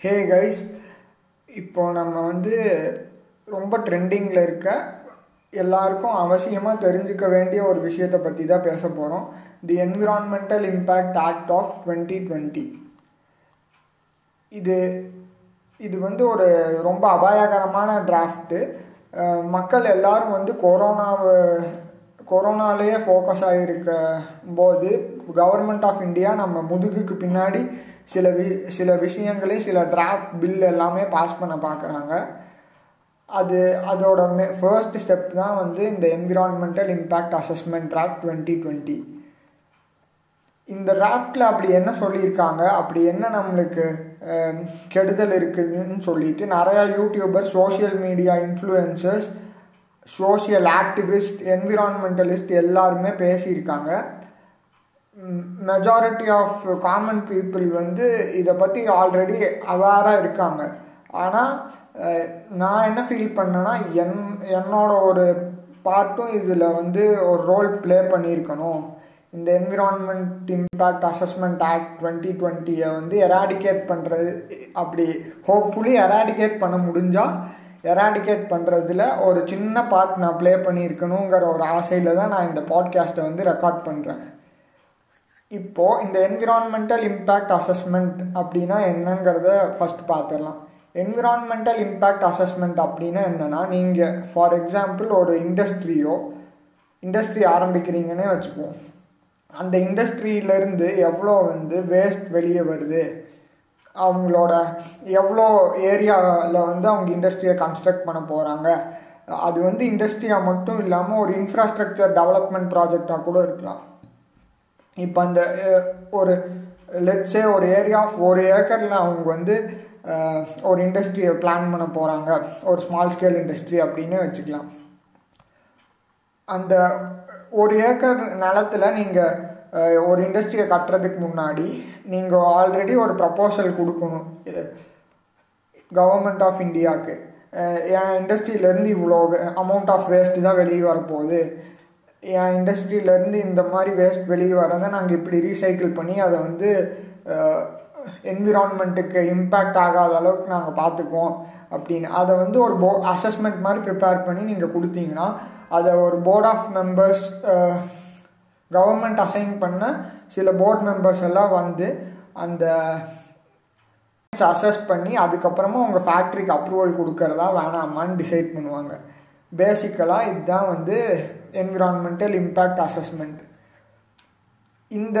Hey guys இப்போ நம்ம வந்து ரொம்ப ட்ரெண்டிங்கில் இருக்க எல்லாருக்கும் அவசியமாக தெரிஞ்சுக்க வேண்டிய ஒரு விஷயத்தை பற்றி தான் பேச போகிறோம் the environmental impact act of twenty twenty இது இது வந்து ஒரு ரொம்ப அபாயகரமான டிராஃப்ட்டு மக்கள் எல்லாரும் வந்து கொரோனாவை கொரோனாலேயே ஃபோக்கஸ் ஆகியிருக்க போது கவர்மெண்ட் ஆஃப் இந்தியா நம்ம முதுகுக்கு பின்னாடி சில வி சில விஷயங்களையும் சில டிராஃப்ட் பில் எல்லாமே பாஸ் பண்ண பார்க்குறாங்க அது அதோட மே ஃபர்ஸ்ட் ஸ்டெப் தான் வந்து இந்த environmental impact assessment draft twenty twenty இந்த டிராஃப்டில் அப்படி என்ன சொல்லியிருக்காங்க? அப்படி என்ன நம்மளுக்கு கெடுதல் இருக்குதுன்னு சொல்லிட்டு நிறையா YouTuber social media influencers social activist environmentalist எல்லாருமே பேசியிருக்காங்க. மெஜாரிட்டி ஆஃப் காமன் பீப்புள் வந்து இதை பற்றி ஆல்ரெடி அவேராக இருக்காங்க. ஆனால் நான் என்ன ஃபீல் பண்ணேன்னா என் என்னோட ஒரு பார்ட்டும் இதில் வந்து ஒரு ரோல் ப்ளே பண்ணியிருக்கணும். இந்த environment impact assessment act twenty டுவெண்ட்டியை வந்து எராடிகேட் பண்ணுறது அப்படி ஹோப்ஃபுல்லி எராடிகேட் பண்ண முடிஞ்சால் எராடிகேட் பண்ணுறதுல ஒரு சின்ன பார்ட் நான் ப்ளே பண்ணியிருக்கணுங்கிற ஒரு ஆசையில் தான் நான் இந்த பாட்காஸ்ட்டை வந்து ரெக்கார்ட் பண்ணுறேன் இப்போது இந்த என்விரான்மெண்டல் இம்பேக்ட் அசஸ்மெண்ட் அப்படின்னா என்னங்கிறத ஃபஸ்ட் பார்த்துடலாம். என்விரான்மெண்டல் இம்பேக்ட் அசஸ்மெண்ட் அப்படின்னா என்னென்னா நீங்கள் ஃபார் எக்ஸாம்பிள் ஒரு இண்டஸ்ட்ரியோ இண்டஸ்ட்ரி ஆரம்பிக்கிறீங்கன்னே வச்சுக்குவோம். அந்த இண்டஸ்ட்ரியிலேருந்து எவ்வளோ வந்து வேஸ்ட் வெளியே வருது? அவங்களோட எவ்வளோ ஏரியாவில் வந்து அவங்க இண்டஸ்ட்ரியை கன்ஸ்ட்ரக்ட் பண்ண போகிறாங்க அது வந்து இண்டஸ்ட்ரியாக மட்டும் இல்லாமல் ஒரு இன்ஃப்ராஸ்ட்ரக்சர் டெவலப்மெண்ட் ப்ராஜெக்டாக கூட இருக்கலாம். இப்போ அந்த ஒரு லெட்ஸே ஒரு ஏரியா ஆஃப் ஒரு ஏக்கரில் அவங்க வந்து ஒரு இண்டஸ்ட்ரியை பிளான் பண்ண போகிறாங்க ஒரு ஸ்மால் ஸ்கேல் இண்டஸ்ட்ரி அப்படின்னு வச்சுக்கலாம். அந்த ஒரு ஏக்கர் நிலத்தில் நீங்கள் ஒரு இண்டஸ்ட்ரியை கட்டுறதுக்கு முன்னாடி நீங்கள் ஆல்ரெடி ஒரு ப்ரப்போசல் கொடுக்கணும். கவர்மெண்ட் ஆஃப் இந்தியாவுக்கு என் இண்டஸ்ட்ரியிலேருந்து இவ்வளோ அமௌண்ட் ஆஃப் வேஸ்ட்டு தான் வெளியே வரப்போகுது. என் இண்டஸ்ட்ரியிலேருந்து இந்த மாதிரி வேஸ்ட் வெளியே வரதை நாங்கள் இப்படி ரீசைக்கிள் பண்ணி அதை வந்து என்விரான்மெண்ட்டுக்கு இம்பேக்ட் ஆகாத அளவுக்கு நாங்கள் பார்த்துக்குவோம் அப்படின்னு. அதை வந்து ஒரு போ அசஸ்மெண்ட் மாதிரி ப்ரிப்பேர் பண்ணி நீங்கள் கொடுத்தீங்கன்னா அதை ஒரு board of members government assign பண்ண சில போர்ட் மெம்பர்ஸ் எல்லாம் வந்து அந்த அசஸ் பண்ணி அதுக்கப்புறமா உங்கள் ஃபேக்ட்ரிக்கு அப்ரூவல் கொடுக்கறதா வேணாமான்னு டிசைட் பண்ணுவாங்க. பேசிக்கலாக இதுதான் வந்து என்விரான்மெண்டல் இம்பேக்ட் அசஸ்மெண்ட் இந்த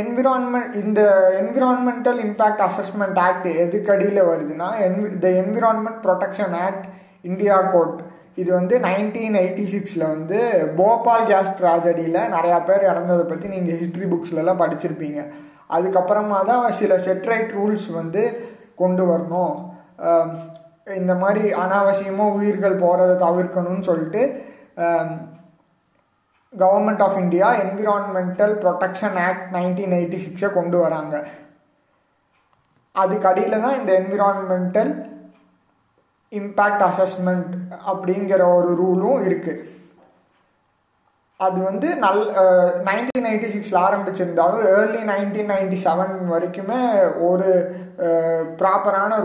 என்விரான்மெண்ட் இந்த என்விரான்மெண்டல் இம்பேக்ட் அசஸ்மெண்ட் ஆக்ட் எதுக்கு அடியில் வருதுன்னா envy the environment protection act India court இது வந்து நைன்டீன் எயிட்டி சிக்ஸில் வந்து போபால் கேஸ் ட்ராஜடியில் நிறையா பேர் இறந்ததை பற்றி நீங்கள் ஹிஸ்ட்ரி புக்ஸ்லலாம் படிச்சிருப்பீங்க. அதுக்கப்புறமா தான் சில செட்ரைட் ரூல்ஸ் வந்து கொண்டு வரணும். இந்த மாதிரி அனாவசியமாக உயிர்கள் போகிறத தவிர்க்கணும்னு சொல்லிட்டு government of India environmental protection act nineteen eighty சிக்ஸை கொண்டு வராங்க. அதுக்கு அடியில் தான் இந்த என்விரான்மெண்டல் இம்பேக்ட் அசஸ்மெண்ட் அப்படிங்கிற ஒரு ரூலும் இருக்குது அது வந்து நல் நைன்டீன் எயிட்டி சிக்ஸில் ஆரம்பிச்சிருந்தாலும் ஏர்லி நைன்டீன் நைன்டி செவன் வரைக்குமே ஒரு ப்ராப்பரான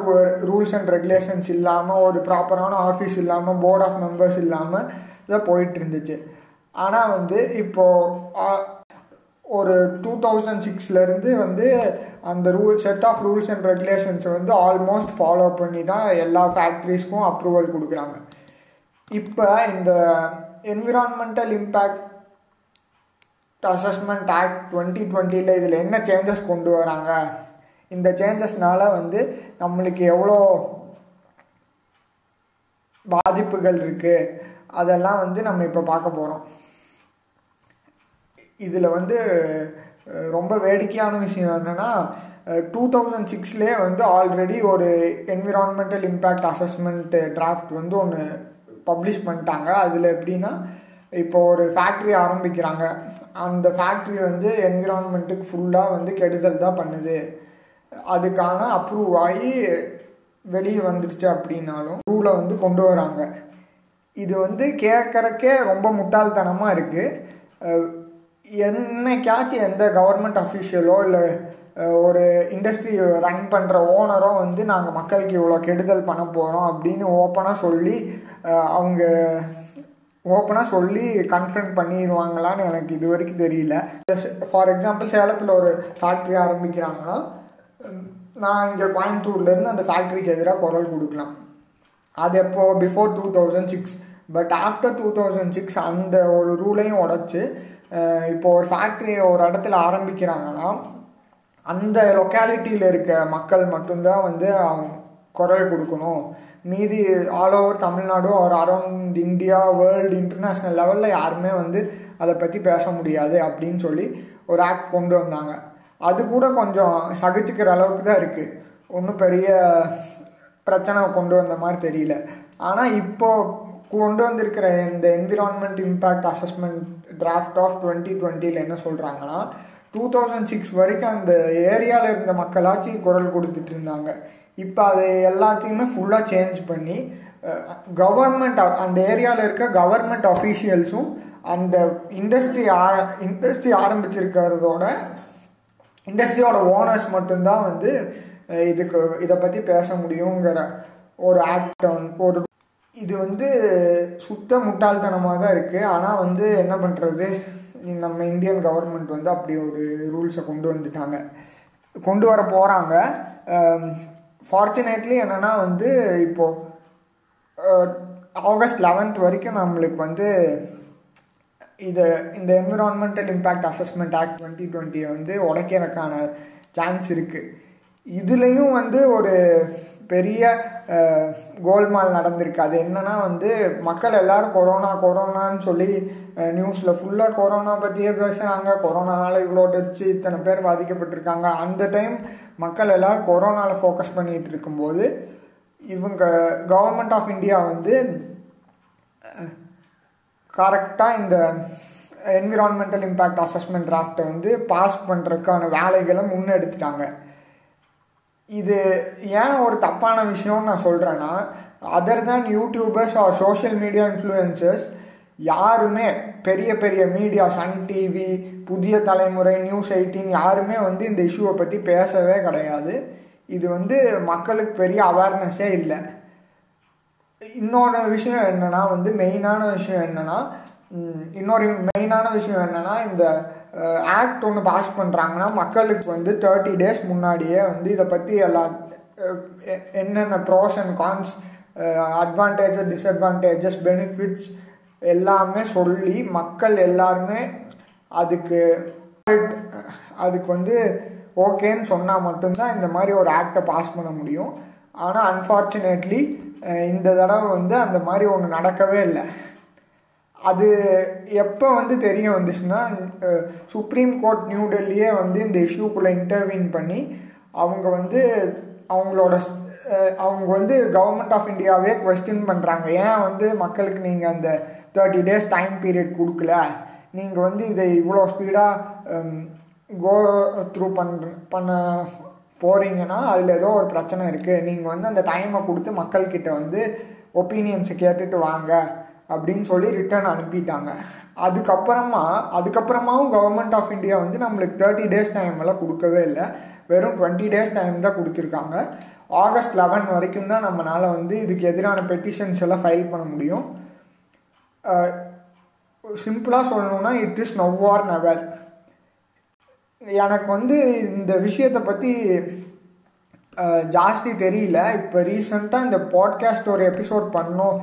ரூல்ஸ் அண்ட் ரெகுலேஷன்ஸ் இல்லாமல் ஒரு ப்ராப்பரான ஆஃபீஸ் இல்லாமல் போர்ட் ஆஃப் மெம்பர்ஸ் இல்லாமல் இதை போயிட்டு இருந்துச்சு. ஆனால் வந்து இப்போது ஒரு டூ தௌசண்ட் சிக்ஸ்லேருந்து வந்து அந்த rule set of rules and ரெகுலேஷன்ஸை வந்து ஆல்மோஸ்ட் ஃபாலோ பண்ணி தான் எல்லா ஃபேக்ட்ரிஸ்க்கும் அப்ரூவல் கொடுக்குறாங்க. இப்போ இந்த environmental impact assessment act twenty டுவெண்ட்டியில் இதில் என்ன சேஞ்சஸ் கொண்டு வராங்க? இந்த சேஞ்சஸ்னால் வந்து நம்மளுக்கு எவ்வளோ பாதிப்புகள் இருக்குது அதெல்லாம் வந்து நம்ம இப்போ பார்க்க போகிறோம் இதில் வந்து ரொம்ப வேடிக்கையான விஷயம் என்னென்னா டூ தௌசண்ட் சிக்ஸ்லேயே வந்து ஆல்ரெடி ஒரு என்விரான்மெண்டல் இம்பேக்ட் அசஸ்மெண்ட் டிராஃப்ட் வந்து ஒன்று பப்ளிஷ் பண்ணிட்டாங்க. அதில் எப்படின்னா இப்போ ஒரு ஃபேக்ட்ரி ஆரம்பிக்கிறாங்க. அந்த ஃபேக்ட்ரி வந்து என்விரான்மெண்ட்டுக்கு ஃபுல்லாக வந்து கெடுதல் தான் பண்ணுது. அதுக்கான அப்ரூவ் ஆகி வெளியே வந்துடுச்சு அப்படின்னாலும் ரூலை வந்து கொண்டு வராங்க. இது வந்து கேட்குறக்கே ரொம்ப முட்டாள்தனமாக இருக்குது என்னைக்காச்சும் எந்த கவர்மெண்ட் அஃபிஷியலோ இல்லை ஒரு இண்டஸ்ட்ரி ரன் பண்ணுற ஓனரோ வந்து நாங்கள் மக்களுக்கு இவ்வளோ கெடுதல் பண்ண போகிறோம் அப்படின்னு ஓப்பனாக சொல்லி அவங்க ஓப்பனாக சொல்லி கன்ஃபரண்ட் பண்ணிடுவாங்களான்னு எனக்கு இது வரைக்கும் தெரியல. ஃபார் எக்ஸாம்பிள் சேலத்தில் ஒரு ஃபேக்ட்ரி ஆரம்பிக்கிறாங்கன்னா நான் இங்கே கோயம்புத்தூர்லேருந்து அந்த ஃபேக்ட்ரிக்கு எதிராக குரல் கொடுக்கலாம். அது எப்போது before two thousand six but after two thousand six அந்த ஒரு ரூலையும் உடச்சி இப்போ ஒரு ஃபேக்ட்ரி ஒரு இடத்துல ஆரம்பிக்கிறாங்கன்னா அந்த லொக்காலிட்டியில் இருக்க மக்கள் மட்டும்தான் வந்து அவங்க குரல் கொடுக்கணும். மீதி ஆல் ஓவர் தமிழ்நாடு ஒரு அரௌண்ட் இந்தியா வேர்ல்டு இன்டர்நேஷ்னல் லெவலில் யாருமே வந்து அதை பற்றி பேச முடியாது அப்படின்னு சொல்லி ஒரு ஆக்ட் கொண்டு வந்தாங்க. அது கூட கொஞ்சம் சகிச்சுக்கிற அளவுக்கு தான் இருக்குது ஒன்றும் பெரிய பிரச்சனை கொண்டு வந்த மாதிரி தெரியல. ஆனால் இப்போது கொண்டு வந்திருக்கிற இந்த environment impact assessment draft of twenty டுவெண்ட்டியில் என்ன சொல்கிறாங்கன்னா டூ தௌசண்ட் சிக்ஸ் வரைக்கும் அந்த ஏரியாவில் இருந்த மக்களாச்சும் குரல் கொடுத்துட்டு இருந்தாங்க. இப்போ அது எல்லாத்தையுமே ஃபுல்லாக சேஞ்ச் பண்ணி கவர்மெண்ட் அந்த ஏரியாவில் இருக்க கவர்மெண்ட் அஃபீஷியல்ஸும் அந்த இண்டஸ்ட்ரி ஆர இண்டஸ்ட்ரி ஆரம்பிச்சிருக்கிறதோட இண்டஸ்ட்ரியோட ஓனர்ஸ் மட்டும்தான் வந்து இதுக்கு இதை பற்றி பேச முடியுங்கிற ஒரு ஆக்ட் ஒரு இது வந்து சுத்த முட்டாள்தனமாக தான் இருக்குது ஆனால் வந்து என்ன பண்ணுறது நம்ம இந்தியன் கவர்மெண்ட் வந்து அப்படி ஒரு ரூல்ஸை கொண்டு வந்துட்டாங்க. கொண்டு வர போகிறாங்க ஃபார்ச்சுனேட்லி என்னென்னா வந்து இப்போது ஆகஸ்ட் லெவன்த் வரைக்கும் நம்மளுக்கு வந்து இது இந்த environmental impact assessment act twenty டுவெண்ட்டியை வந்து உடைக்கிறதுக்கான சான்ஸ் இருக்குது இதுலேயும் வந்து ஒரு பெரிய கோல்மால் நடந்திருக்கு. அது என்னன்னா வந்து மக்கள் எல்லாரும் கொரோனா கொரோனான்னு சொல்லி நியூஸில் ஃபுல்லாக கொரோனா பற்றியே பேசுகிறாங்க கொரோனானால இவ்வளோ டச்சு இத்தனை பேர் பாதிக்கப்பட்டிருக்காங்க. அந்த டைம் மக்கள் எல்லோரும் கொரோனாவில் ஃபோக்கஸ் பண்ணிகிட்டு இருக்கும்போது இவங்க கவர்மெண்ட் ஆஃப் இந்தியா வந்து கரெக்டாக இந்த என்விரான்மெண்டல் இம்பேக்ட் அசஸ்மெண்ட் டிராஃப்டை வந்து பாஸ் பண்ணுறதுக்கான வேலைகளை முன்னெடுத்துட்டாங்க. இது ஏன் ஒரு தப்பான விஷயம்னு நான் சொல்கிறேன்னா other than YouTubers or social media influencers யாருமே பெரிய பெரிய மீடியா சன் டிவி புதிய தலைமுறை நியூஸ் எயிட்டீன் யாருமே வந்து இந்த இஷ்யூவை பற்றி பேசவே கிடையாது. இது வந்து மக்களுக்கு பெரிய அவேர்னஸே இல்லை. இன்னொன்று விஷயம் என்னன்னா வந்து மெயினான விஷயம் என்னென்னா இன்னொரு மெயினான விஷயம் என்னென்னா இந்த ஆக்ட் ஒன்று பாஸ் பண்ணுறாங்கன்னா மக்களுக்கு வந்து தேர்ட்டி டேஸ் முன்னாடியே வந்து இதை பற்றி எல்லா என்னென்ன pros and cons advantages disadvantages benefits எல்லாமே சொல்லி மக்கள் எல்லாருமே அதுக்கு அதுக்கு வந்து ஓகேன்னு சொன்னால் மட்டும்தான் இந்த மாதிரி ஒரு ஆக்டை பாஸ் பண்ண முடியும். ஆனால் அன்ஃபார்ச்சுனேட்லி இந்த தடவை வந்து அந்த மாதிரி ஒன்று நடக்கவே இல்லை. அது எப்போ வந்து தெரிய வந்துச்சுன்னா சுப்ரீம் கோர்ட் நியூ டெல்லியே வந்து இந்த இஷ்யூக்குள்ளே இன்டர்வீன் பண்ணி அவங்க வந்து அவங்களோட அவங்க வந்து கவர்மெண்ட் ஆஃப் இந்தியாவே கொஸ்டின் பண்ணுறாங்க ஏன் வந்து மக்களுக்கு நீங்கள் அந்த தேர்ட்டி டேஸ் டைம் பீரியட் கொடுக்கல? நீங்கள் வந்து இதை இவ்வளோ ஸ்பீடாக கோ த்ரூ பண்ண பண்ண போகிறீங்கன்னா அதில் ஏதோ ஒரு பிரச்சனை இருக்குது நீங்கள் வந்து அந்த டைமை கொடுத்து மக்கள்கிட்ட வந்து ஒப்பீனியன்ஸை கேட்டுட்டு வாங்க. அப்படின்னு சொல்லி ரிட்டர்ன் அனுப்பிட்டாங்க. அதுக்கப்புறமா அதுக்கப்புறமாவும் கவர்மெண்ட் ஆஃப் இந்தியா வந்து நம்மளுக்கு தேர்ட்டி டேஸ் டைம் எல்லாம் கொடுக்கவே இல்லை. வெறும் டுவெண்ட்டி டேஸ் டைம் தான் கொடுத்துருக்காங்க. ஆகஸ்ட் லெவன் வரைக்கும் தான் நம்மளால் வந்து இதுக்கு எதிரான பெட்டிஷன்ஸ் எல்லாம் ஃபைல் பண்ண முடியும். சிம்பிளாக சொல்லணும்னா it is now or never எனக்கு வந்து இந்த விஷயத்தை பற்றி ஜாஸ்தி தெரியல. இப்போ ரீசெண்டாக இந்த பாட்காஸ்ட் ஒரு எபிசோட் பண்ணோம்.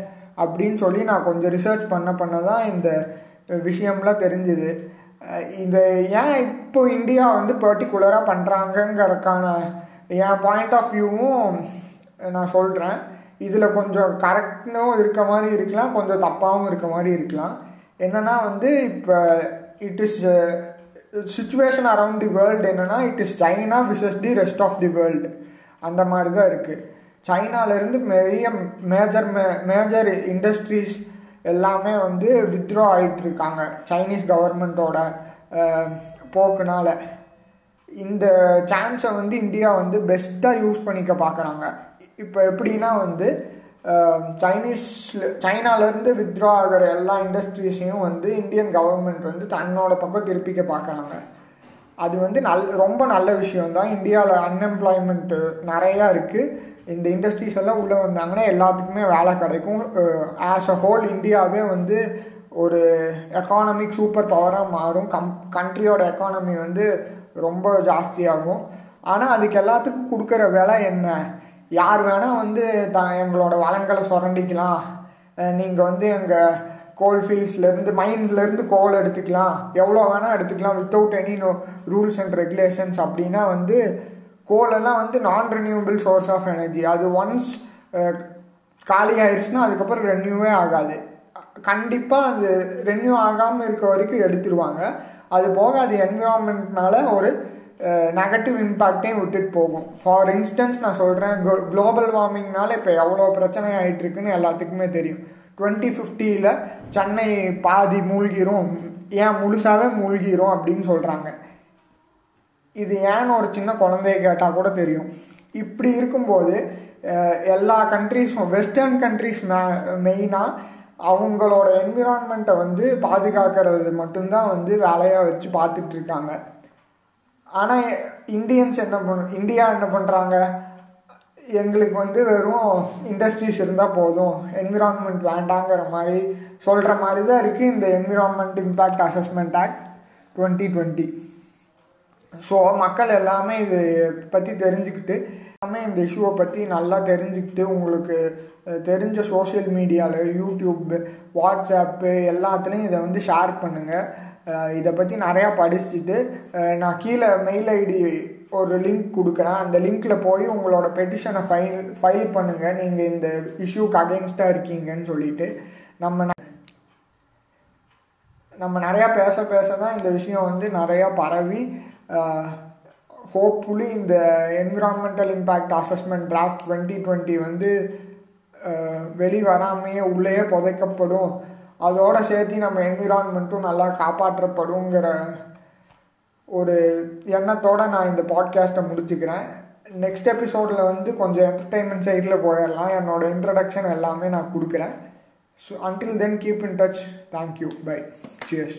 அப்படின்னு சொல்லி நான் கொஞ்சம் ரிசர்ச் பண்ண பண்ண தான் இந்த விஷயம்லாம் தெரிஞ்சுது. இதை ஏன் இப்போ இந்தியா வந்து பர்டிகுலராக பண்ணுறாங்கங்கிறதுக்கான என் பாயிண்ட் ஆஃப் வியூவும் நான் சொல்கிறேன் இதில் கொஞ்சம் கரெக்டும் இருக்க மாதிரி இருக்கலாம் கொஞ்சம் தப்பாகவும் இருக்க மாதிரி இருக்கலாம். என்னென்னா வந்து இப்போ it is situation around the world என்னென்னா it is China versus the rest of the world அந்த மாதிரி தான் இருக்குது சைனாலேருந்து பெரிய மேஜர் மே மேஜர் இண்டஸ்ட்ரீஸ் எல்லாமே வந்து வித்ட்ரா ஆகிட்டுருக்காங்க சைனீஸ் கவர்மெண்ட்டோட போக்குனால். இந்த சான்ஸை வந்து இந்தியா வந்து பெஸ்ட்டாக யூஸ் பண்ணிக்க பார்க்குறாங்க இப்போ எப்படின்னா வந்து சைனீஸில் சைனாலேருந்து வித்ரா ஆகிற எல்லா இண்டஸ்ட்ரீஸையும் வந்து இந்தியன் கவர்மெண்ட் வந்து தன்னோட பக்கம் திருப்பிக்க பார்க்குறாங்க அது வந்து நல் ரொம்ப நல்ல விஷயம்தான். இந்தியாவில் அன்எம்ப்ளாய்மெண்ட்டு நிறையா இருக்குது இந்த இண்டஸ்ட்ரீஸ் எல்லாம் உள்ளே வந்தாங்கன்னா எல்லாத்துக்குமே வேலை கிடைக்கும். ஆஸ் அ ஹோல் இந்தியாவே வந்து ஒரு எக்கானமிக் சூப்பர் பவராக மாறும். கம் கண்ட்ரியோட எக்கானமி வந்து ரொம்ப ஜாஸ்தியாகும். ஆனால் அதுக்கு எல்லாத்துக்கும் கொடுக்குற விலை என்ன? யார் வேணால் வந்து த எங்களோட வளங்களை சுரண்டிக்கலாம். நீங்கள் வந்து எங்கள் கோல் ஃபீல்ட்ஸ்லேருந்து மைண்ட்லேருந்து கோல் எடுத்துக்கலாம். எவ்வளோ வேணால் எடுத்துக்கலாம். Without any no rules and regulations அப்படின்னா வந்து கோலெல்லாம் வந்து நான் ரினியூவபிள் சோர்ஸ் ஆஃப் எனர்ஜி அது ஒன்ஸ் காலி ஆயிடுச்சுன்னா அதுக்கப்புறம் ரெனியூவே ஆகாது. கண்டிப்பாக அது ரெனியூ ஆகாமல் இருக்க வரைக்கும் எடுத்துருவாங்க. அது போக அது என்விரான்மெண்ட்னால ஒரு நெகட்டிவ் இம்பேக்டையும் விட்டுட்டு போகும். ஃபார் இன்ஸ்டன்ஸ் நான் சொல்கிறேன் குளோபல் வார்மிங்னால இப்போ எவ்வளோ பிரச்சனை ஆகிட்டுருக்குன்னு எல்லாத்துக்குமே தெரியும். டுவெண்ட்டி ஃபிஃப்டியில் சென்னை பாதி மூழ்கிரும். ஏன் முழுசாகவே மூழ்கிரும் அப்படின்னு சொல்கிறாங்க இது ஏன்னு ஒரு சின்ன குழந்தைய கேட்டால் கூட தெரியும். இப்படி இருக்கும்போது எல்லா கண்ட்ரீஸும் வெஸ்டர்ன் கண்ட்ரீஸ் மே மெயினாக அவங்களோட என்விரான்மெண்ட்டை வந்து பாதுகாக்கிறது மட்டும்தான் வந்து வேலையாக வச்சு பார்த்துட்ருக்காங்க. ஆனால் இந்தியன்ஸ் என்ன பண்ண இந்தியா என்ன பண்ணுறாங்க எங்களுக்கு வந்து வெறும் இண்டஸ்ட்ரீஸ் இருந்தால் போதும். என்விரான்மெண்ட் வேண்டாங்கிற மாதிரி சொல்கிற மாதிரி தான் இருக்குது இந்த environment impact assessment act twenty twenty so மக்கள் எல்லாமே இது பற்றி தெரிஞ்சுக்கிட்டு எல்லாமே இந்த இஷ்யூவை பற்றி நல்லா தெரிஞ்சுக்கிட்டு உங்களுக்கு தெரிஞ்ச சோஷியல் மீடியாவில் யூடியூப்பு வாட்ஸ்அப்பு எல்லாத்துலேயும் இதை வந்து ஷேர் பண்ணுங்கள் இதை பற்றி நிறையா படிச்சுட்டு நான் கீழே மெயில் ஐடி ஒரு லிங்க் கொடுக்குறேன். அந்த லிங்க்கில் போய் உங்களோட பெட்டிஷனை ஃபைல் ஃபைல் பண்ணுங்கள் நீங்கள் இந்த இஷ்யூக்கு அகேன்ஸ்டாக இருக்கீங்கன்னு சொல்லிட்டு நம்ம நம்ம நிறையா பேச பேச தான் இந்த விஷயம் வந்து நிறையா பரவி ஹோப்ஃபுல்லி இந்த environmental impact assessment draft twenty twenty வந்து வெளி வராமையே உள்ளேயே புதைக்கப்படும். அதோடு சேர்த்து நம்ம என்விரான்மெண்ட்டும் நல்லா காப்பாற்றப்படுங்கிற ஒரு எண்ணத்தோடு நான் இந்த பாட்காஸ்ட்டை முடிச்சுக்கிறேன். நெக்ஸ்ட் எபிசோடில் வந்து கொஞ்சம் என்டர்டெயின்மெண்ட் சைடில் போயிடலாம். என்னோடய இன்ட்ரடக்ஷன் எல்லாமே நான் கொடுக்குறேன். So until then keep in touch thank you bye cheers